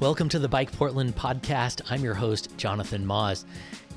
Welcome to the BikePortland podcast. I'm your host, Jonathan Maus.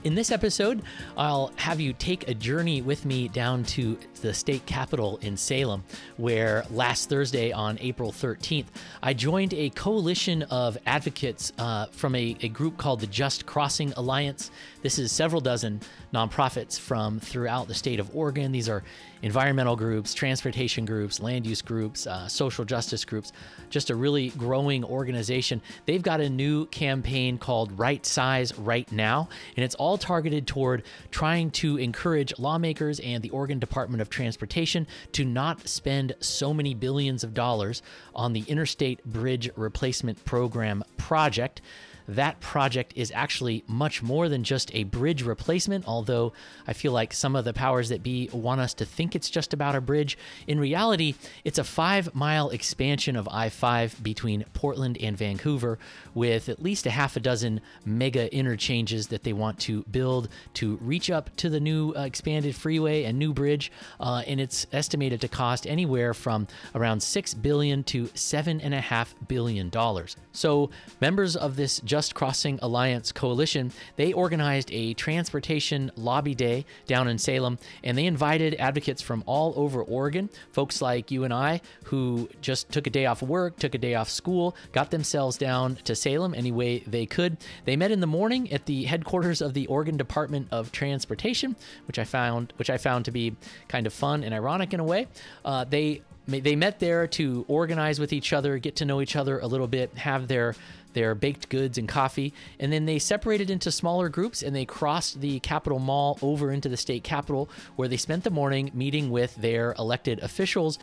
In this episode, I'll have you take a journey with me down to the state capitol in Salem, where last Thursday on April 13th, I joined a coalition of advocates uh, from a, a group called the Just Crossing Alliance. This is several dozen nonprofits from throughout the state of Oregon. These are environmental groups, transportation groups, land use groups, uh, social justice groups, just a really growing organization. They've got a new campaign called Right Size Right Now, and it's all targeted toward trying to encourage lawmakers and the Oregon Department of Transportation to not spend so many billions of dollars on the Interstate Bridge Replacement Program project that project is actually much more than just a bridge replacement, although I feel like some of the powers that be want us to think it's just about a bridge. In reality, it's a five mile expansion of I 5 between Portland and Vancouver with at least a half a dozen mega interchanges that they want to build to reach up to the new uh, expanded freeway and new bridge. Uh, and it's estimated to cost anywhere from around 6 billion to seven and a half billion dollars. So members of this just Crossing Alliance Coalition, they organized a transportation lobby day down in Salem, and they invited advocates from all over Oregon, folks like you and I, who just took a day off work, took a day off school, got themselves down to Salem any way they could. They met in the morning at the headquarters of the Oregon Department of Transportation, which I found which I found to be kind of fun and ironic in a way. Uh, they they met there to organize with each other, get to know each other a little bit, have their their baked goods and coffee, and then they separated into smaller groups and they crossed the Capitol Mall over into the state capitol where they spent the morning meeting with their elected officials.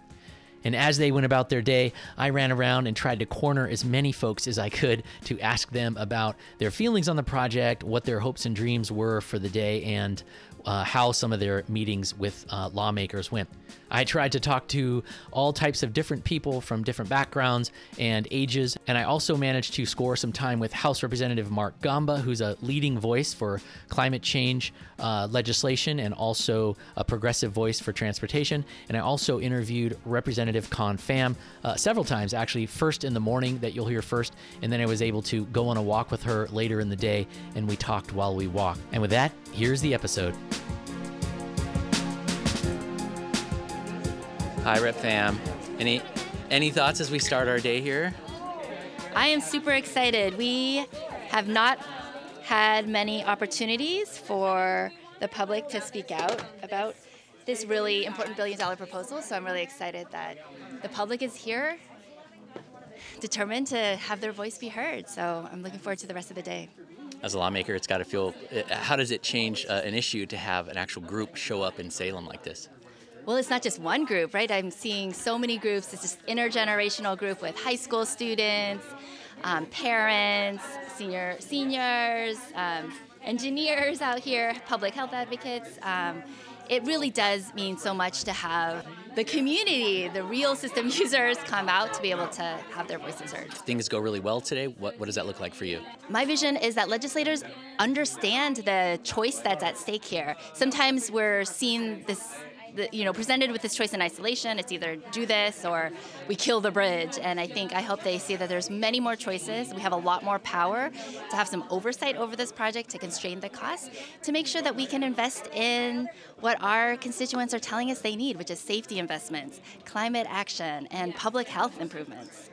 And as they went about their day, I ran around and tried to corner as many folks as I could to ask them about their feelings on the project, what their hopes and dreams were for the day, and uh, how some of their meetings with uh, lawmakers went. I tried to talk to all types of different people from different backgrounds and ages, and I also managed to score some time with House Representative Mark Gamba, who's a leading voice for climate change uh, legislation and also a progressive voice for transportation. And I also interviewed Representative Khanh Pham uh, several times, actually, first in the morning that you'll hear first, and then I was able to go on a walk with her later in the day, and we talked while we walked. And with that, here's the episode. Hi, Rep Pham. Any any thoughts as we start our day here? I am super excited. We have not had many opportunities for the public to speak out about this really important billion dollar proposal, so I'm really excited that the public is here determined to have their voice be heard. So I'm looking forward to the rest of the day. As a lawmaker, it's got to feel. How does it change uh, an issue to have an actual group show up in Salem like this? Well, it's not just one group, right? I'm seeing so many groups. It's this intergenerational group with high school students, um, parents, senior seniors, um, engineers out here, public health advocates. Um, it really does mean so much to have the community, the real system users, come out to be able to have their voices heard. Things go really well today. What, what does that look like for you? My vision is that legislators understand the choice that's at stake here. Sometimes we're seeing this the, you know presented with this choice in isolation. It's either do this or we kill the bridge. And i think i hope they see that there's many more choices. We have a lot more power to have some oversight over this project to constrain the cost to make sure that we can invest in what our constituents are telling us they need which is safety investments climate action and public health improvements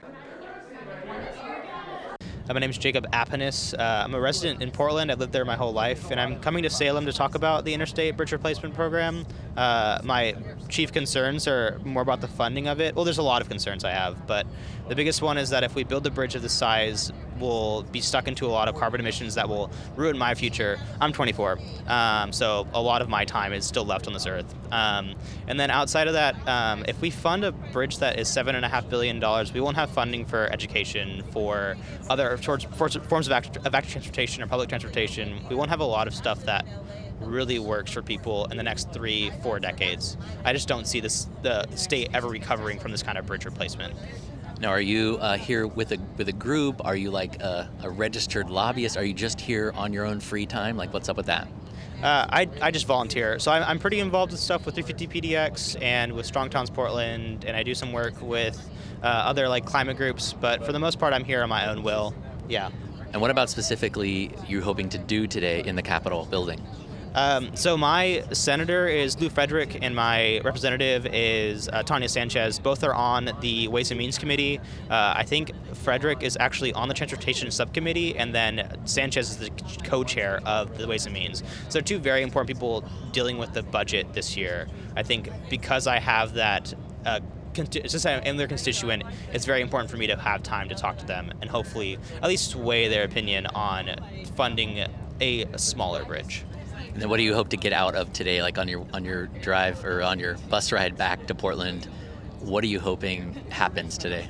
uh, my name is Jacob Apanis. Uh, I'm a resident in Portland. I've lived there my whole life, and I'm coming to Salem to talk about the Interstate Bridge Replacement Program. Uh, my chief concerns are more about the funding of it. Well, there's a lot of concerns I have, but the biggest one is that if we build a bridge of this size, we'll be stuck into a lot of carbon emissions that will ruin my future. I'm 24, um, so a lot of my time is still left on this earth. Um, and then outside of that, um, if we fund a bridge that is seven and a half billion dollars, we won't have funding for education, for other forms of of active transportation or public transportation. We won't have a lot of stuff that really works for people in the next three, four decades. I just don't see this the state ever recovering from this kind of bridge replacement. Now, are you uh, here with a with a group? Are you like a, a, registered lobbyist? Are you just here on your own free time? Like, what's up with that? Uh, I, I just volunteer. So I'm, I'm pretty involved with stuff with 350 PDX and with Strong Towns Portland, and I do some work with uh, other like climate groups. But for the most part, I'm here on my own will. Yeah. And what about specifically you hoping to do today in the Capitol building? Um, so my senator is Lew Frederick, and my representative is uh, Tawna Sanchez. Both are on the Ways and Means Committee. Uh, I think Frederick is actually on the Transportation Subcommittee, and then Sanchez is the co-chair of the Ways and Means. So two very important people dealing with the budget this year. I think because I have that. Uh, since I am their constituent, it's very important for me to have time to talk to them and hopefully at least weigh their opinion on funding a smaller bridge. And then what do you hope to get out of today, like on your on your drive or on your bus ride back to Portland? What are you hoping happens today?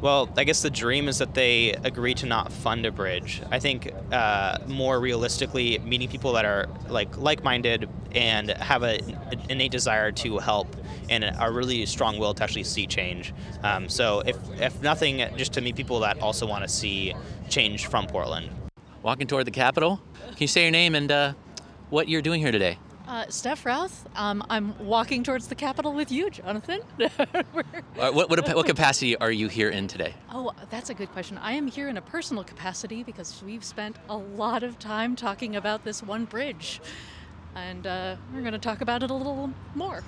Well, I guess the dream is that they agree to not fund a bridge. I think uh, more realistically, meeting people that are like like-minded and have a, an innate desire to help and a really strong will to actually see change. Um, so, if if nothing, just to meet people that also want to see change from Portland. Walking toward the Capitol. Can you say your name and uh, what you're doing here today. Uh, Steph Routh. Um, I'm walking towards the Capitol with you, Jonathan. uh, what, what, what, capacity are you here in today? Oh, that's a good question. I am here in a personal capacity because we've spent a lot of time talking about this one bridge. And uh, we're going to talk about it a little more.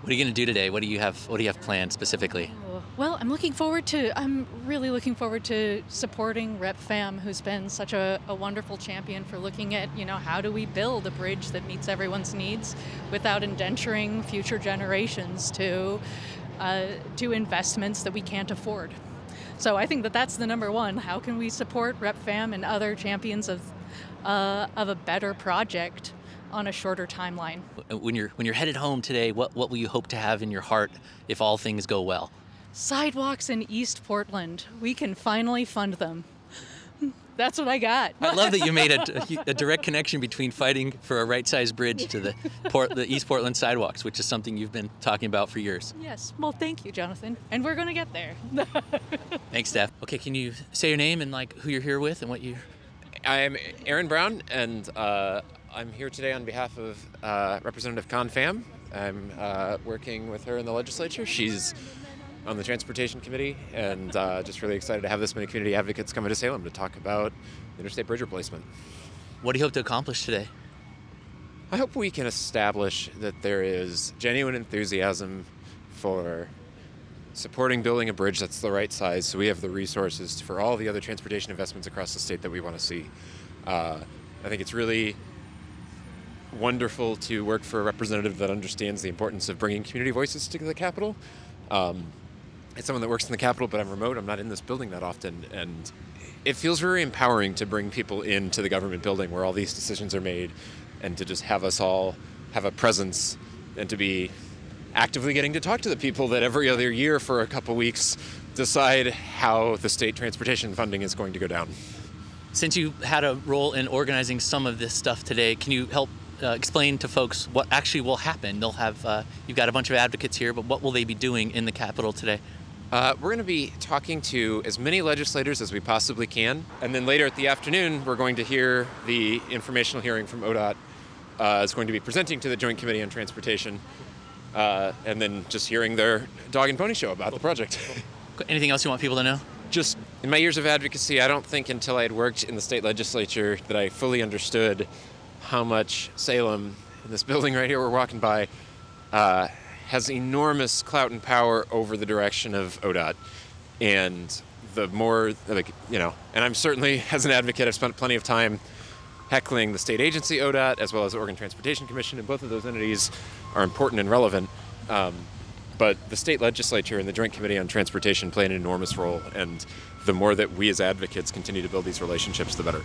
What are you going to do today? What do you have? What do you have planned specifically? Well, I'm looking forward to. I'm really looking forward to supporting Rep Pham, who's been such a, a wonderful champion for looking at, you know, how do we build a bridge that meets everyone's needs without indenturing future generations to uh, to investments that we can't afford. So I think that that's the number one. How can we support Rep Pham and other champions of uh, of a better project? On a shorter timeline. When you're when you're headed home today, what what will you hope to have in your heart if all things go well? Sidewalks in East Portland. We can finally fund them. That's what I got. I love that you made a, a direct connection between fighting for a right-sized bridge to the Port, the East Portland sidewalks, which is something you've been talking about for years. Yes. Well, thank you, Jonathan. And we're going to get there. Thanks, Steph. Okay, can you say your name and like who you're here with and what you? I'm Aaron Brown, and uh, I'm here today on behalf of uh, Representative Khanh Pham. I'm uh, working with her in the legislature. She's on the Transportation Committee, and uh, just really excited to have this many community advocates coming to Salem to talk about interstate bridge replacement. What do you hope to accomplish today? I hope we can establish that there is genuine enthusiasm for supporting building a bridge that's the right size so we have the resources for all the other transportation investments across the state that we want to see. Uh, I think it's really wonderful to work for a representative that understands the importance of bringing community voices to the Capitol. Um, it's someone that works in the Capitol, but I'm remote. I'm not in this building that often, and it feels very empowering to bring people into the government building where all these decisions are made, and to just have us all have a presence, and to be actively getting to talk to the people that every other year for a couple weeks decide how the state transportation funding is going to go down. Since you had a role in organizing some of this stuff today, can you help uh, explain to folks what actually will happen. They'll have uh, you've got a bunch of advocates here, but what will they be doing in the Capitol today? Uh, we're going to be talking to as many legislators as we possibly can, and then later at the afternoon, we're going to hear the informational hearing from ODOT. Uh, is going to be presenting to the Joint Committee on Transportation, uh, and then just hearing their dog and pony show about the project. Anything else you want people to know? Just in my years of advocacy, I don't think until I had worked in the state legislature that I fully understood how much Salem, in this building right here we're walking by, uh, has enormous clout and power over the direction of ODOT. And the more, like, you know, and I'm certainly, as an advocate, I've spent plenty of time heckling the state agency ODOT as well as the Oregon Transportation Commission, and both of those entities are important and relevant. Um, but the state legislature and the Joint Committee on Transportation play an enormous role, and the more that we as advocates continue to build these relationships, the better.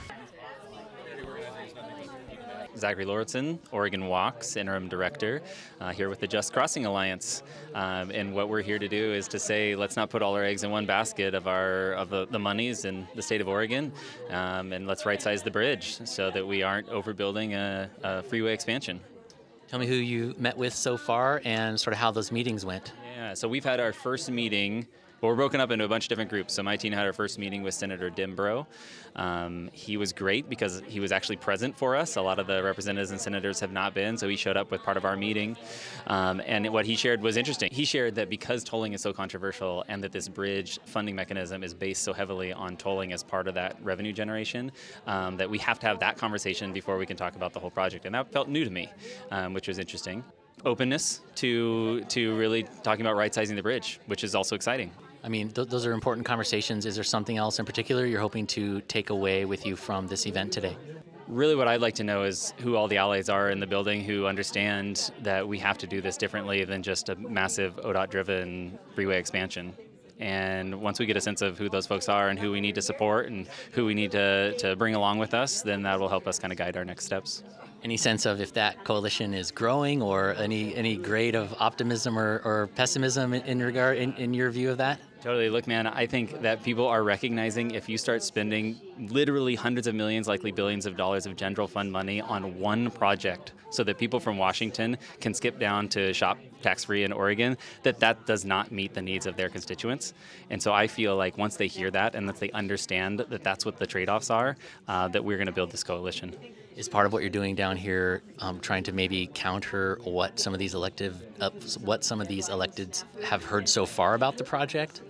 Zachary Lauritzen, Oregon Walks Interim Director, uh, here with the Just Crossing Alliance. Um, and what we're here to do is to say, let's not put all our eggs in one basket of our of the, the monies in the state of Oregon, um, and let's right size the bridge so that we aren't overbuilding a, a freeway expansion. Tell me who you met with so far and sort of how those meetings went. Yeah, so we've had our first meeting But we're broken up into a bunch of different groups. So my team had our first meeting with Senator Dembrow. Um, he was great because he was actually present for us. A lot of the representatives and senators have not been, so he showed up with part of our meeting. Um, and what he shared was interesting. He shared that because tolling is so controversial and that this bridge funding mechanism is based so heavily on tolling as part of that revenue generation, um, that we have to have that conversation before we can talk about the whole project. And that felt new to me, um, which was interesting openness to to really talking about right sizing the bridge, which is also exciting. I mean, th- those are important conversations. Is there something else in particular you're hoping to take away with you from this event today? Really, what I'd like to know is who all the allies are in the building who understand that we have to do this differently than just a massive ODOT driven freeway expansion. And once we get a sense of who those folks are and who we need to support and who we need to, to bring along with us, then that will help us kind of guide our next steps. Any sense of if that coalition is growing or any, any grade of optimism or, or pessimism in, in regard in, in your view of that? Totally. Look, man, I think that people are recognizing if you start spending literally hundreds of millions, likely billions of dollars of general fund money on one project so that people from Washington can skip down to shop tax free in Oregon, that that does not meet the needs of their constituents. And so I feel like once they hear that and that they understand that that's what the trade offs are, uh, that we're going to build this coalition. Is part of what you're doing down here um, trying to maybe counter what some of these elective, uh, what some of these electeds have heard so far about the project?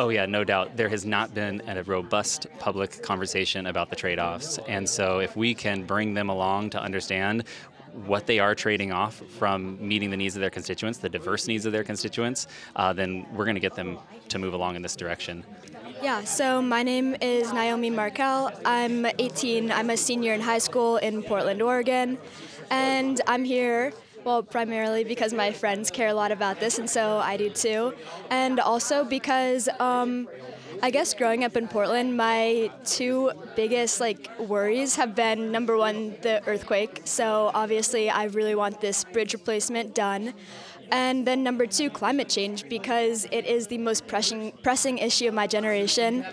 Oh, yeah, no doubt. There has not been a robust public conversation about the trade offs. And so, if we can bring them along to understand what they are trading off from meeting the needs of their constituents, the diverse needs of their constituents, uh, then we're going to get them to move along in this direction. Yeah, so my name is Naomi Markel. I'm 18. I'm a senior in high school in Portland, Oregon. And I'm here well, primarily because my friends care a lot about this, and so I do too. And also because um, I guess growing up in Portland, my two biggest like worries have been number one, the earthquake. So obviously, I really want this bridge replacement done. And then number two, climate change, because it is the most pressing, pressing issue of my generation.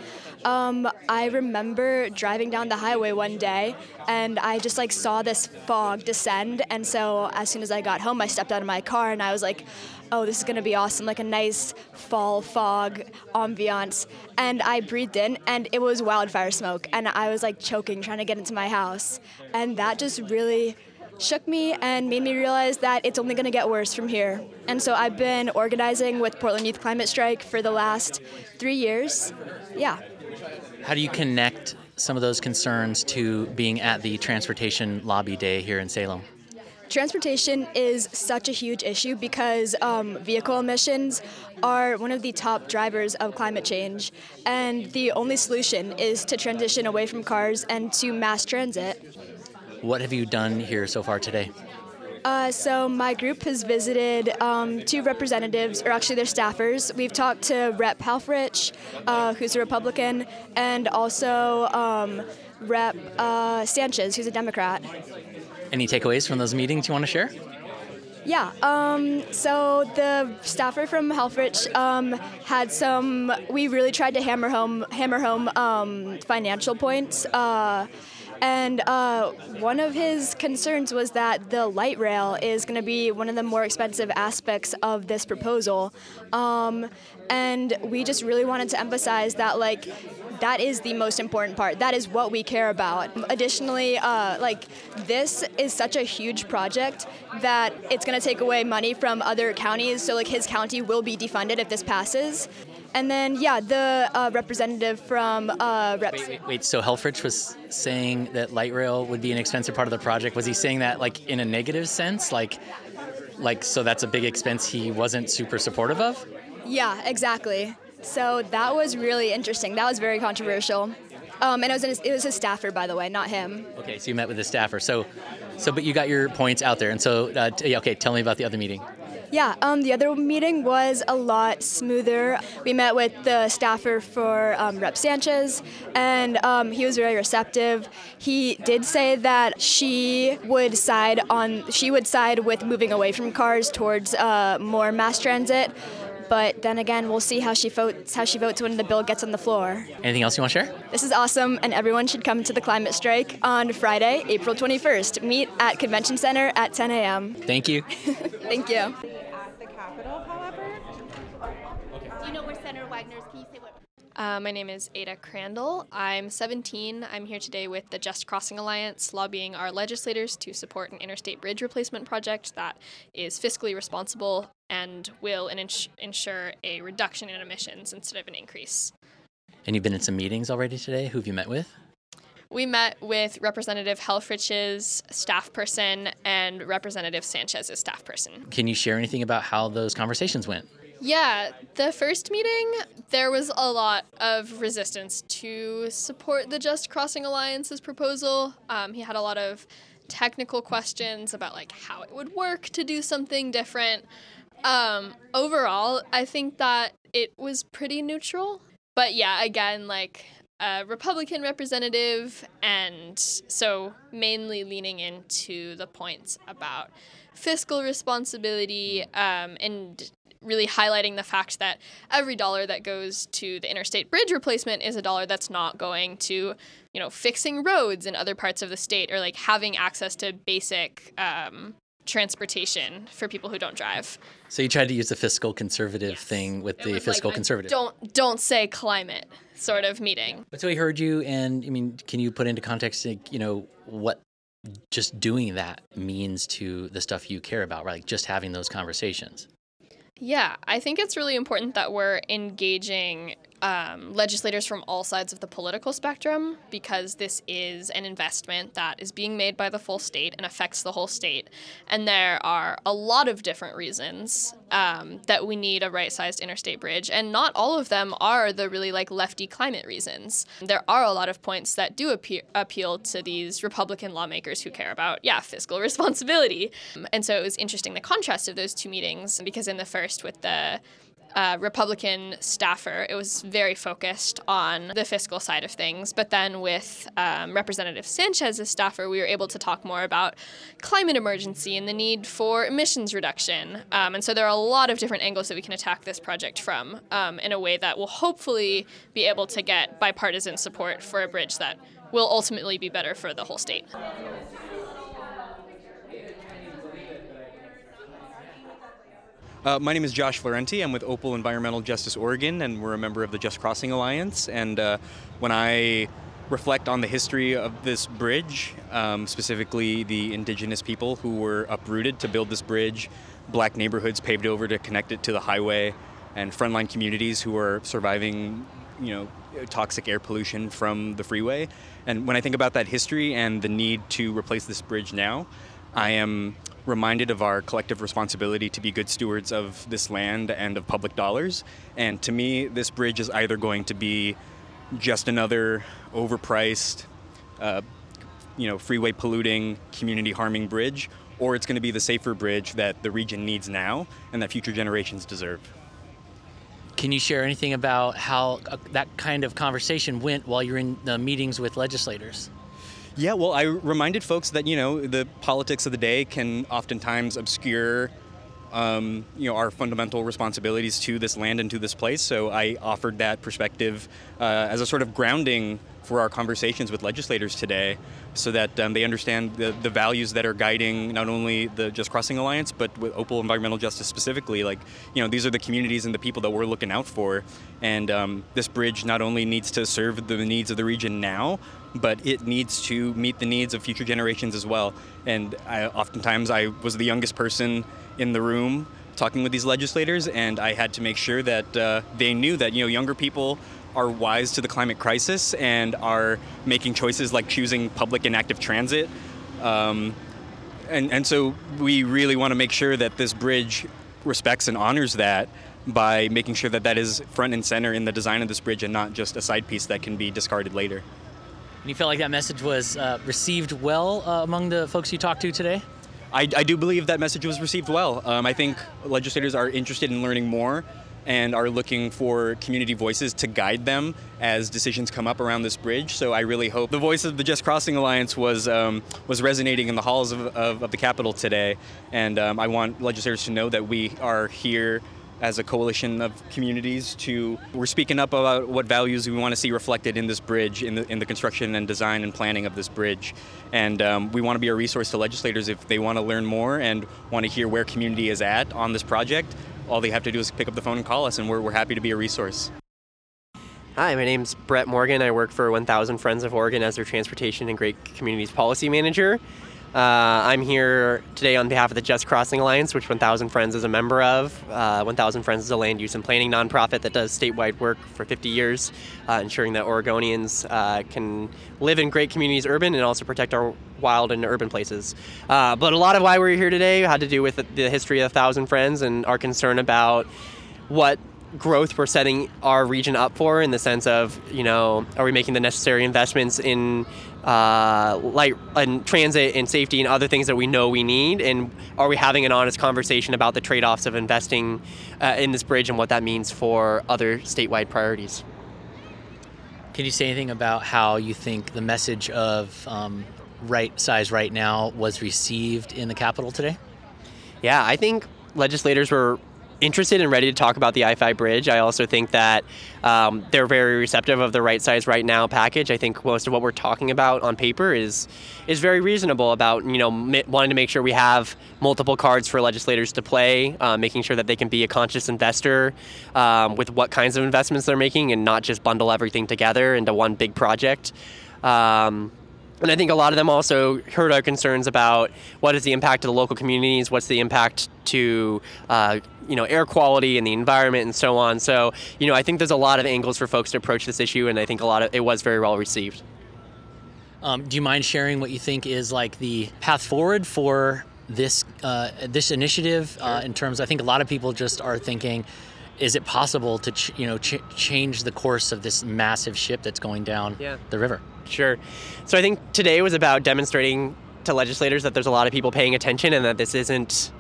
Um, I remember driving down the highway one day and I just like saw this fog descend. And so as soon as I got home, I stepped out of my car and I was like, oh, this is gonna be awesome, like a nice fall fog ambiance. And I breathed in and it was wildfire smoke. And I was like choking, trying to get into my house. And that just really shook me and made me realize that it's only going to get worse from here. And so I've been organizing with Portland Youth Climate Strike for the last three years. Yeah. How do you connect some of those concerns to being at the Transportation Lobby Day here in Salem? Transportation is such a huge issue because um, vehicle emissions are one of the top drivers of climate change, and the only solution is to transition away from cars and to mass transit. What have you done here so far today? Uh, so my group has visited um, two representatives, or actually their staffers. We've talked to Rep. Helfrich, uh, who's a Republican, and also um, Rep. Uh, Sanchez, who's a Democrat. Any takeaways from those meetings you want to share? Yeah. Um, so the staffer from Helfrich um, had some. We really tried to hammer home hammer home um, financial points. Uh, and uh, one of his concerns was that the light rail is going to be one of the more expensive aspects of this proposal. Um, and we just really wanted to emphasize that, like, that is the most important part. That is what we care about. Additionally, uh, like this is such a huge project that it's going to take away money from other counties. So like his county will be defunded if this passes. And then, yeah, the uh, representative from uh, Reps. Wait, wait, wait, so Helfrich was saying that light rail would be an expensive part of the project. Was he saying that like in a negative sense, like, like so that's a big expense he wasn't super supportive of? Yeah, exactly. So that was really interesting. That was very controversial. Um, and it was, an, it was a staffer, by the way, not him. Okay, so you met with the staffer. So, so but you got your points out there. And so, uh, t- okay, tell me about the other meeting. Yeah, um, the other meeting was a lot smoother. We met with the staffer for um, Rep Sanchez, and um, he was very receptive. He did say that she would side on she would side with moving away from cars towards uh, more mass transit. But then again, we'll see how she votes. How she votes when the bill gets on the floor. Anything else you want to share? This is awesome, and everyone should come to the climate strike on Friday, April 21st. Meet at Convention Center at 10 a.m. Thank you. Thank you. Do you know where Senator Wagner's Uh, my name is Adah Crandall. I'm 17. I'm here today with the Just Crossing Alliance, lobbying our legislators to support an interstate bridge replacement project that is fiscally responsible and will ins- ensure a reduction in emissions instead of an increase. And you've been in some meetings already today. Who have you met with? We met with Representative Helfrich's staff person and Representative Sanchez's staff person. Can you share anything about how those conversations went? Yeah, the first meeting, there was a lot of resistance to support the Just Crossing Alliance's proposal. Um, he had a lot of technical questions about like how it would work to do something different. Um, overall, I think that it was pretty neutral. But yeah, again, like a Republican representative, and so mainly leaning into the points about fiscal responsibility um, and really highlighting the fact that every dollar that goes to the interstate bridge replacement is a dollar that's not going to, you know, fixing roads in other parts of the state or like having access to basic um, transportation for people who don't drive. So you tried to use the fiscal conservative Yes. thing with It the fiscal like conservative. Don't don't say climate sort of meeting. But so we heard you, and I mean, can you put into context, like, you know, what just doing that means to the stuff you care about, right? Like just having those conversations. Yeah, I think it's really important that we're engaging um, legislators from all sides of the political spectrum because this is an investment that is being made by the full state and affects the whole state. And there are a lot of different reasons um, that we need a right sized interstate bridge. And not all of them are the really like lefty climate reasons. There are a lot of points that do appe- appeal to these Republican lawmakers who care about, yeah, fiscal responsibility. And so it was interesting the contrast of those two meetings because in the first, with the uh, Republican staffer, it was very focused on the fiscal side of things. But then with um, Representative Sanchez's staffer, we were able to talk more about climate emergency and the need for emissions reduction. Um, and so there are a lot of different angles that we can attack this project from um, in a way that will hopefully be able to get bipartisan support for a bridge that will ultimately be better for the whole state. Uh, my name is Josh Florenti. I'm with Opal Environmental Justice Oregon, and we're a member of the Just Crossing Alliance. And uh, when I reflect on the history of this bridge, um, specifically the indigenous people who were uprooted to build this bridge, black neighborhoods paved over to connect it to the highway, and frontline communities who are surviving, you know, toxic air pollution from the freeway. And when I think about that history and the need to replace this bridge now, I am reminded of our collective responsibility to be good stewards of this land and of public dollars. And to me, this bridge is either going to be just another overpriced, uh, you know, freeway polluting, community harming bridge, or it's going to be the safer bridge that the region needs now and that future generations deserve. Can you share anything about how uh, that kind of conversation went while you're in the meetings with legislators? Yeah, well, I reminded folks that you know the politics of the day can oftentimes obscure, um, you know, our fundamental responsibilities to this land and to this place. So I offered that perspective uh, as a sort of grounding for our conversations with legislators today, so that um, they understand the, the values that are guiding not only the Just Crossing Alliance, but with Opal Environmental Justice specifically. Like, you know, these are the communities and the people that we're looking out for, and um, this bridge not only needs to serve the needs of the region now, but it needs to meet the needs of future generations as well. And I, oftentimes, I was the youngest person in the room talking with these legislators, and I had to make sure that uh, they knew that you know younger people are wise to the climate crisis and are making choices like choosing public and active transit. Um, and, and so we really want to make sure that this bridge respects and honors that by making sure that that is front and center in the design of this bridge and not just a side piece that can be discarded later. And you felt like that message was uh, received well uh, among the folks you talked to today? I, I do believe that message was received well. Um, I think legislators are interested in learning more and are looking for community voices to guide them as decisions come up around this bridge. So I really hope the voice of the Just Crossing Alliance was um, was resonating in the halls of, of, of the Capitol today, and um, I want legislators to know that we are here as a coalition of communities to we're speaking up about what values we want to see reflected in this bridge in the in the construction and design and planning of this bridge. And um, we want to be a resource to legislators if they want to learn more and want to hear where community is at on this project all they have to do is pick up the phone and call us and we're, we're happy to be a resource Hi, my name's Brett Morgan. I work for 1000 Friends of Oregon as their Transportation and Great Communities Policy Manager. Uh, I'm here today on behalf of the Just Crossing Alliance, which 1000 Friends is a member of. Uh, 1000 Friends is a land use and planning nonprofit that does statewide work for 50 years, uh, ensuring that Oregonians uh, can live in great communities urban and also protect our wild and urban places. Uh, but a lot of why we're here today had to do with the, the history of 1000 Friends and our concern about what growth we're setting our region up for in the sense of you know are we making the necessary investments in uh, light and transit and safety and other things that we know we need? And are we having an honest conversation about the trade-offs of investing uh, in this bridge and what that means for other statewide priorities? Can you say anything about how you think the message of um, right size right now was received in the Capitol today? Yeah i think legislators were interested and ready to talk about the I-5 bridge. I also think that um, they're very receptive of the right size right now package. I think most of what we're talking about on paper is is very reasonable about you know wanting to make sure we have multiple cards for legislators to play, uh, making sure that they can be a conscious investor um, with what kinds of investments they're making and not just bundle everything together into one big project. Um, and I think a lot of them also heard our concerns about what is the impact to the local communities, what's the impact to uh, you know air quality and the environment and so on. So you know I think there's a lot of angles for folks to approach this issue, and I think a lot of it was very well received. Um, do you mind sharing what you think is like the path forward for this uh, this initiative uh, in terms? I think a lot of people just are thinking is it possible to ch- you know ch- change the course of this massive ship that's going down yeah. the river? Sure. So I think today was about demonstrating to legislators that there's a lot of people paying attention and that this isn't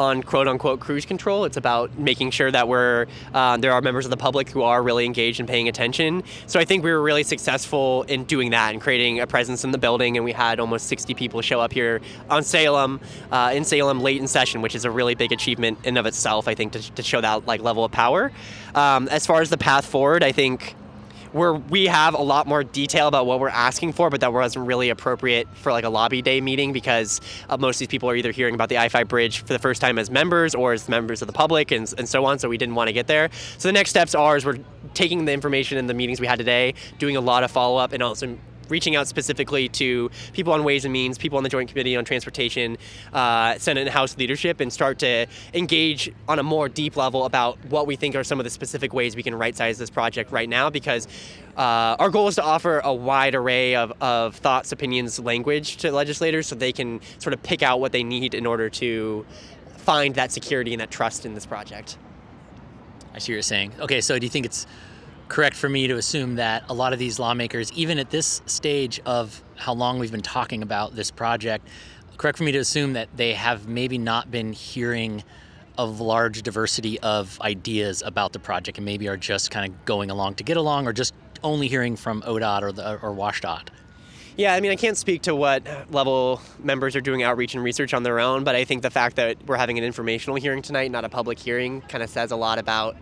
on quote unquote cruise control. It's about making sure that we're uh, there are members of the public who are really engaged and paying attention. So I think we were really successful in doing that and creating a presence in the building. And we had almost 60 people show up here on Salem uh, in Salem late in session, which is a really big achievement in of itself. I think to, to show that like level of power. Um, as far as the path forward, I think where we have a lot more detail about what we're asking for, but that wasn't really appropriate for like a lobby day meeting because uh, most of these people are either hearing about the I-5 bridge for the first time as members or as members of the public and, and so on. So we didn't want to get there. So the next steps are is we're taking the information in the meetings we had today, doing a lot of follow up, and also reaching out specifically to people on Ways and Means, people on the Joint Committee on Transportation, uh, Senate and House leadership, and start to engage on a more deep level about what we think are some of the specific ways we can right size this project right now because. Uh, our goal is to offer a wide array of, of thoughts, opinions, language to legislators so they can sort of pick out what they need in order to find that security and that trust in this project. I see what you're saying. Okay, so do you think it's correct for me to assume that a lot of these lawmakers, even at this stage of how long we've been talking about this project, correct for me to assume that they have maybe not been hearing of large diversity of ideas about the project and maybe are just kind of going along to get along or just only hearing from ODOT or, the, or WashDOT? Yeah, I mean, I can't speak to what level members are doing outreach and research on their own, but I think the fact that we're having an informational hearing tonight, not a public hearing, kind of says a lot about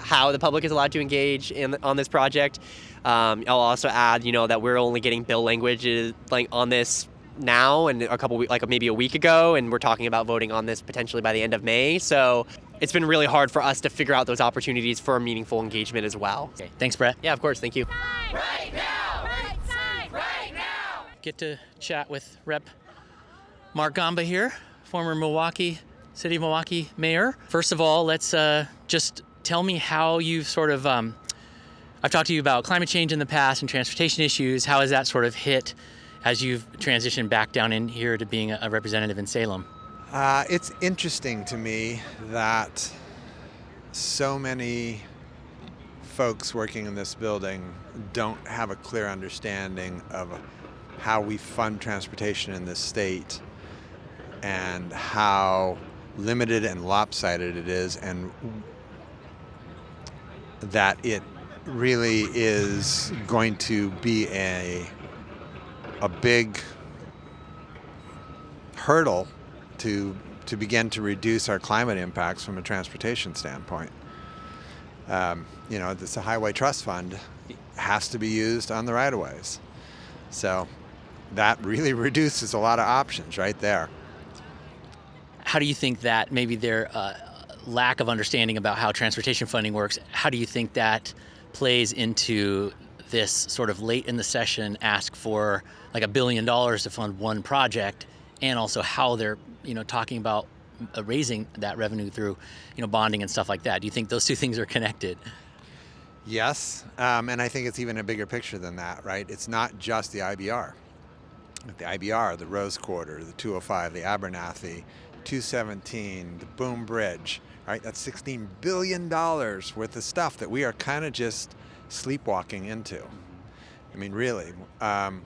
how the public is allowed to engage in on this project. Um, I'll also add, you know, that we're only getting bill language like on this now and a couple like maybe a week ago, and we're talking about voting on this potentially by the end of May. So it's been really hard for us to figure out those opportunities for meaningful engagement as well. Okay, thanks, Brett. Yeah, of course. Thank you. Right now, right side, right now. Get to chat with Rep. Mark Gamba here, former Milwaukie City of Milwaukie mayor. First of all, let's uh, just tell me how you've sort of. Um, I've talked to you about climate change in the past and transportation issues. How has that sort of hit as you've transitioned back down in here to being a representative in Salem? Uh, it's interesting to me that so many folks working in this building don't have a clear understanding of how we fund transportation in this state and how limited and lopsided it is and that it really is going to be a a big hurdle to to begin to reduce our climate impacts from a transportation standpoint. Um, you know, this highway trust fund has to be used on the right of ways, so that really reduces a lot of options right there. How do you think that maybe there? Uh, lack of understanding about how transportation funding works, how do you think that plays into this sort of late in the session ask for like a billion dollars to fund one project, and also how they're you know talking about uh, raising that revenue through you know bonding and stuff like that? Do you think those two things are connected? Yes, um, and I think it's even a bigger picture than that, right? It's not just the IBR. The IBR, the Rose Quarter, the 205, the Abernathy, 217, the Boone Bridge, right? That's $16 billion worth of stuff that we are kind of just sleepwalking into. I mean, really. Um,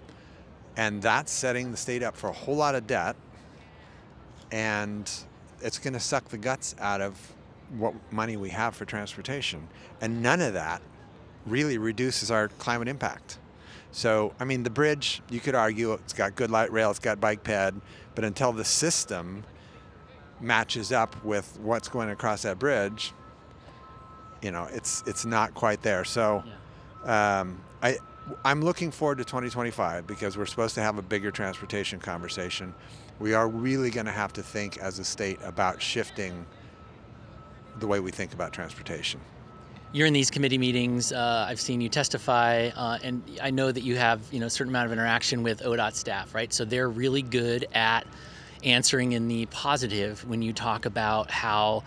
and that's setting the state up for a whole lot of debt, and it's going to suck the guts out of what money we have for transportation. And none of that really reduces our climate impact. So, I mean, the bridge, you could argue it's got good light rail, it's got bike ped, but until the system matches up with what's going across that bridge, you know, it's it's not quite there. So, um, I I'm looking forward to 2025 because we're supposed to have a bigger transportation conversation. We are really going to have to think as a state about shifting the way we think about transportation. You're in these committee meetings. Uh, I've seen you testify, uh, and I know that you have you know a certain amount of interaction with ODOT staff, right? So they're really good at answering in the positive when you talk about how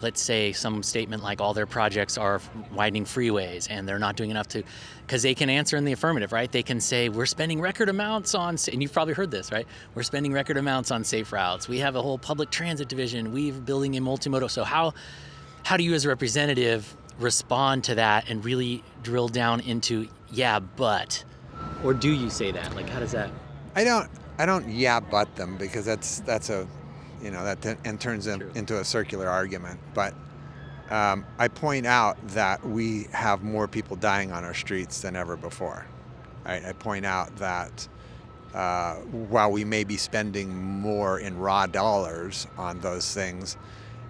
let's say some statement like all their projects are widening freeways and they're not doing enough to because they can answer in the affirmative right? They can say we're spending record amounts on and you've probably heard this right? We're spending record amounts on safe routes. We have a whole public transit division. We're building a multimodal. So how how do you as a representative respond to that and really drill down into yeah but or do you say that? Like how does that i don't i don't yeah but them because that's that's a you know that t- and turns in, into a circular argument but um, i point out that we have more people dying on our streets than ever before right? i point out that uh, while we may be spending more in raw dollars on those things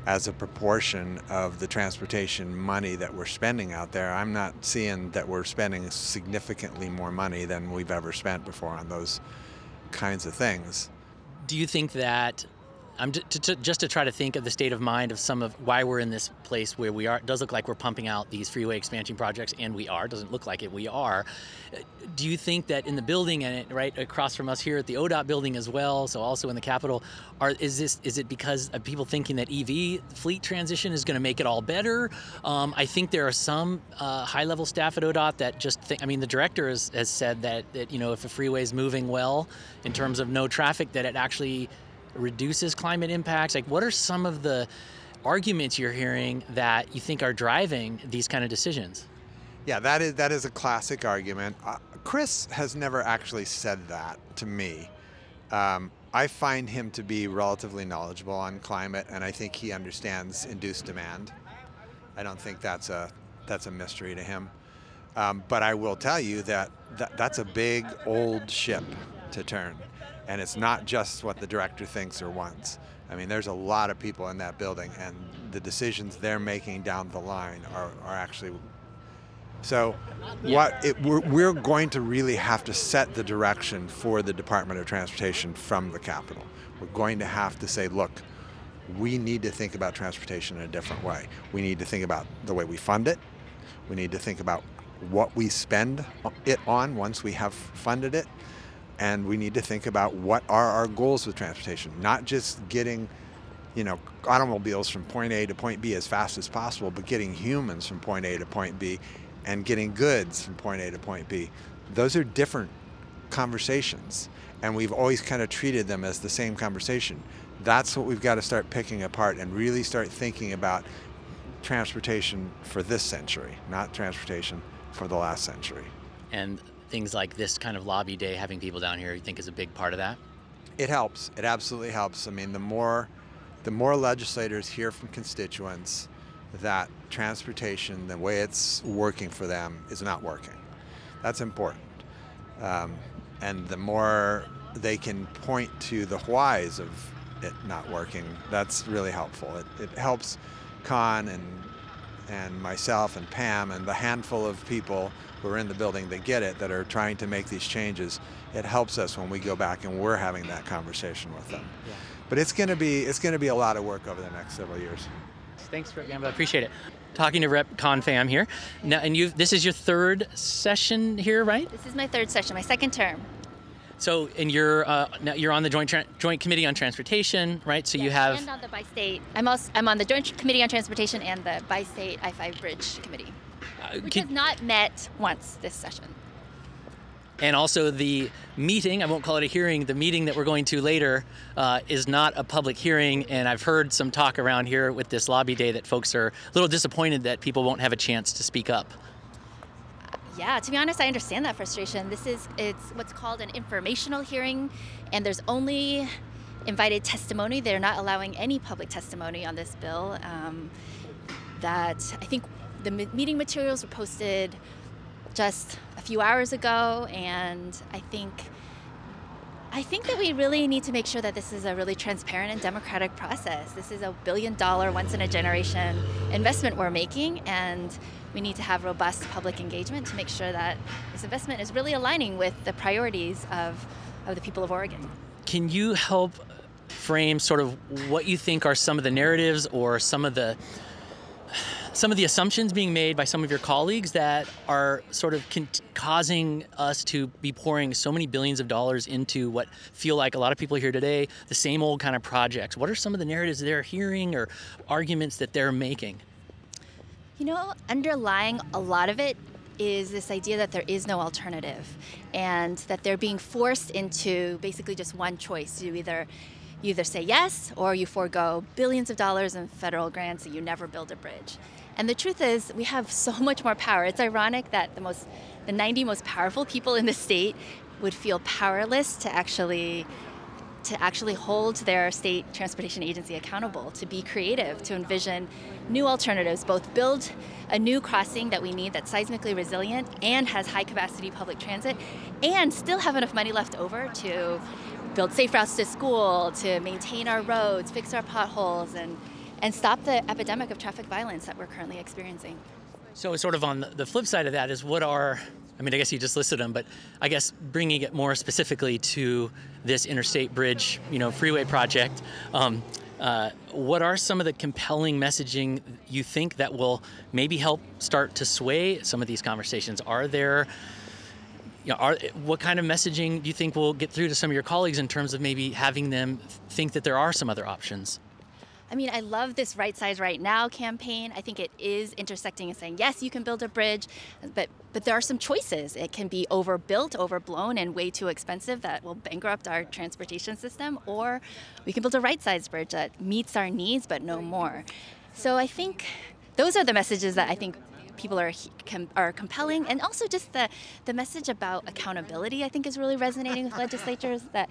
as a proportion of the transportation money that we're spending out there, I'm not seeing that we're spending significantly more money than we've ever spent before on those kinds of things. Do you think that I'm to, to, just to try to think of the state of mind of some of why we're in this place where we are. It does look like we're pumping out these freeway expansion projects, and we are. It doesn't look like it. We are. Do you think that in the building and right across from us here at the ODOT building as well, so also in the Capitol, are is this is it because of people thinking that EV fleet transition is going to make it all better? Um, I think there are some uh, high-level staff at ODOT that just think. I mean, the director has, has said that that you know if a freeway is moving well in terms of no traffic, that it actually reduces climate impacts? Like, what are some of the arguments you're hearing that you think are driving these kind of decisions? Yeah, that is that is a classic argument. Uh, Kris has never actually said that to me. Um, I find him to be relatively knowledgeable on climate, and I think he understands induced demand. I don't think that's a that's a mystery to him. Um, but I will tell you that, that that's a big old ship to turn and it's not just what the director thinks or wants. I mean, there's a lot of people in that building, and the decisions they're making down the line are, are actually. So, what it, we're, we're going to really have to set the direction for the Department of Transportation from the Capitol. We're going to have to say, look, we need to think about transportation in a different way. We need to think about the way we fund it. We need to think about what we spend it on once we have funded it and we need to think about what are our goals with transportation not just getting you know automobiles from point a to point b as fast as possible but getting humans from point a to point b and getting goods from point a to point b. Those are different conversations and we've always kind of treated them as the same conversation. That's what we've got to start picking apart and really start thinking about transportation for this century not transportation for the last century. And things like this kind of lobby day, having people down here, you think is a big part of that? It helps. It absolutely helps. I mean, the more the more legislators hear from constituents that transportation, the way it's working for them, is not working. That's important. Um, and the more they can point to the whys of it not working, that's really helpful. It, it helps Khanh and and myself and Pam and the handful of people who are in the building that get it, that are trying to make these changes, it helps us when we go back and we're having that conversation with them. Yeah. But it's going to be it's going to be a lot of work over the next several years. Thanks for I appreciate it. Talking to Rep Khanh Pham here. Now, and you this is your third session here, right? This is my third session, my second term. So, and you're uh, now you're on the joint joint committee on transportation, right? So you have And on the bi-state. I'm also I'm on the Joint Committee on Transportation and the bi-state I-5 Bridge Committee, which can- has not met once this session. and also the meeting. I won't call it a hearing. The meeting that we're going to later uh, is not a public hearing, and I've heard some talk around here with this lobby day that folks are a little disappointed that people won't have a chance to speak up. Yeah, to be honest, I understand that frustration. This is it's what's called an informational hearing, and there's only invited testimony. They're not allowing any public testimony on this bill. Um, that I think the meeting materials were posted just a few hours ago, and I think I think that we really need to make sure that this is a really transparent and democratic process. This is a billion dollar, once in a generation investment we're making, and we need to have robust public engagement to make sure that this investment is really aligning with the priorities of, of the people of Oregon. Can you help frame sort of what you think are some of the narratives or some of the some of the assumptions being made by some of your colleagues that are sort of con- causing us to be pouring so many billions of dollars into what feel like a lot of people here today the same old kind of projects what are some of the narratives they're hearing or arguments that they're making You know, underlying a lot of it is this idea that there is no alternative and that they're being forced into basically just one choice. You either you either say yes or you forego billions of dollars in federal grants and you never build a bridge. And the truth is we have so much more power. It's ironic that the most the 90 most powerful people in the state would feel powerless to actually to actually hold their state transportation agency accountable, to be creative, to envision new alternatives, both build a new crossing that we need that's seismically resilient and has high capacity public transit, and still have enough money left over to build safe routes to school, to maintain our roads, fix our potholes, and, and stop the epidemic of traffic violence that we're currently experiencing. So, sort of on the- flip side of that is what are, I mean, I guess you just listed them, but I guess bringing it more specifically to this interstate bridge, you know, freeway project, um, uh, what are some of the compelling messaging you think that will maybe help start to sway some of these conversations? Are there, you know, are, what kind of messaging do you think will get through to some of your colleagues in terms of maybe having them think that there are some other options? I mean, I love this Right Size Right Now campaign. I think it is intersecting and saying, yes, you can build a bridge, but but there are some choices. It can be overbuilt, overblown, and way too expensive that will bankrupt our transportation system, or we can build a right size bridge that meets our needs but no more. So I think those are the messages that I think people are are compelling, and also just the the message about accountability. I think is really resonating with legislatures that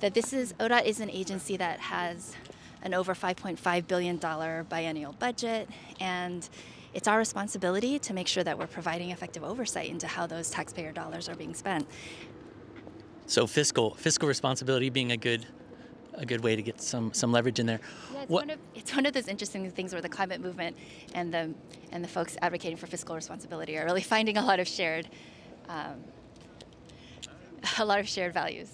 that this is ODOT is an agency that has an over 5.5 billion dollar biennial budget, and it's our responsibility to make sure that we're providing effective oversight into how those taxpayer dollars are being spent. So fiscal fiscal responsibility being a good a good way to get some some leverage in there. Yeah, it's, What- one of, it's one of those interesting things where the climate movement and the and the folks advocating for fiscal responsibility are really finding a lot of shared um, a lot of shared values.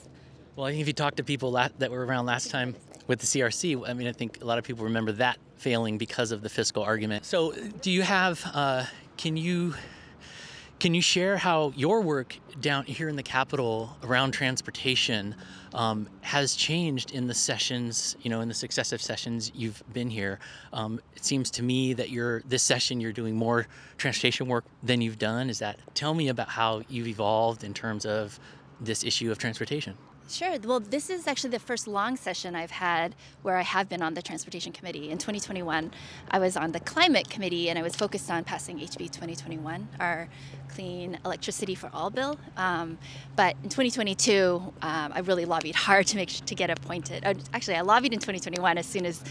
Well, I think if you talk to people la- that were around last time with the CRC, I mean, I think a lot of people remember that failing because of the fiscal argument. So, do you have? Uh, can you can you share how your work down here in the capital around transportation um, has changed in the sessions, you know, in the successive sessions you've been here? Um, it seems to me that you're this session you're doing more transportation work than you've done. Is that? Tell me about how you've evolved in terms of this issue of transportation. Sure. Well, this is actually the first long session I've had where I have been on the Transportation Committee. In 2021, I was on the Climate Committee and I was focused on passing HB 2021, our Clean Electricity for All bill. Um, but in 2022, um, I really lobbied hard to make to get appointed. Uh, actually, I lobbied in 2021 as soon as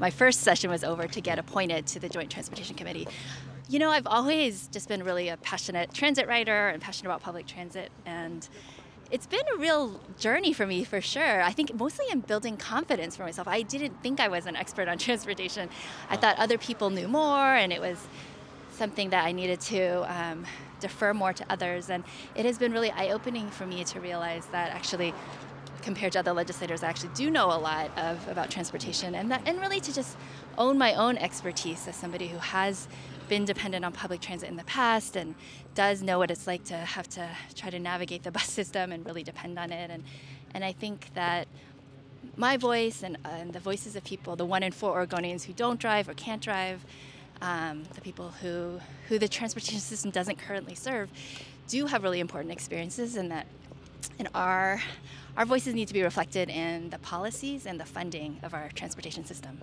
my first session was over to get appointed to the Joint Transportation Committee. You know, I've always just been really a passionate transit writer and passionate about public transit and it's been a real journey for me for sure. I think mostly in building confidence for myself. I didn't think I was an expert on transportation. I thought other people knew more, and it was something that I needed to um, defer more to others. And it has been really eye opening for me to realize that actually compared to other legislators, I actually do know a lot of about transportation, and that, and really to just own my own expertise as somebody who has been dependent on public transit in the past and does know what it's like to have to try to navigate the bus system and really depend on it. And and I think that my voice and, uh, and the voices of people, the one in four Oregonians who don't drive or can't drive, um, the people who who the transportation system doesn't currently serve, do have really important experiences, and that and our our voices need to be reflected in the policies and the funding of our transportation system.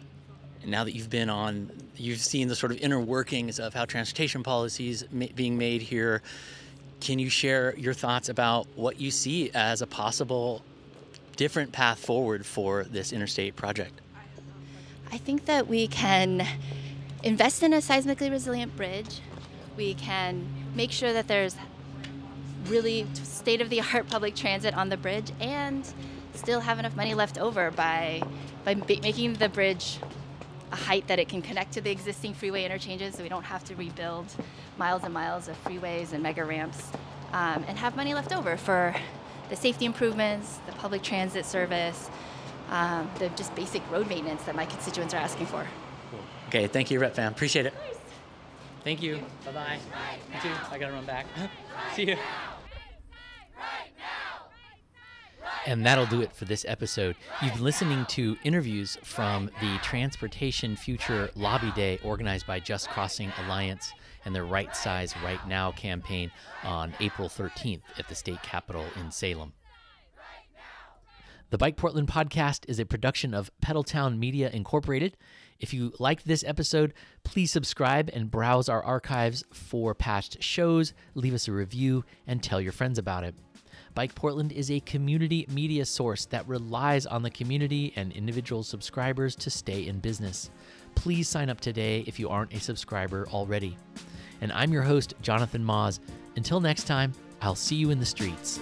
And now that you've been on, you've seen the sort of inner workings of how transportation policies ma- being made here. Can you share your thoughts about what you see as a possible different path forward for this interstate project? I think that we can invest in a seismically resilient bridge. We can make sure that there's really state of the art public transit on the bridge and still have enough money left over by by making the bridge a height that it can connect to the existing freeway interchanges so we don't have to rebuild miles and miles of freeways and mega ramps um, and have money left over for the safety improvements, the public transit service, um, the just basic road maintenance that my constituents are asking for. Okay, thank you, Rep Pham. Appreciate it. Thank you. Bye bye. You too. I gotta run back. See you. And that'll do it for this episode. You've been listening to interviews from the Transportation Future Lobby Day organized by Just Crossing Alliance and their Right Size Right Now campaign on April 13th at the state capitol in Salem. The BikePortland podcast is a production of Pedaltown Media Incorporated. If you liked this episode, please subscribe and browse our archives for past shows, leave us a review, and tell your friends about it. BikePortland is a community media source that relies on the community and individual subscribers to stay in business. Please sign up today if you aren't a subscriber already. And I'm your host, Jonathan Maus. Until next time, I'll see you in the streets.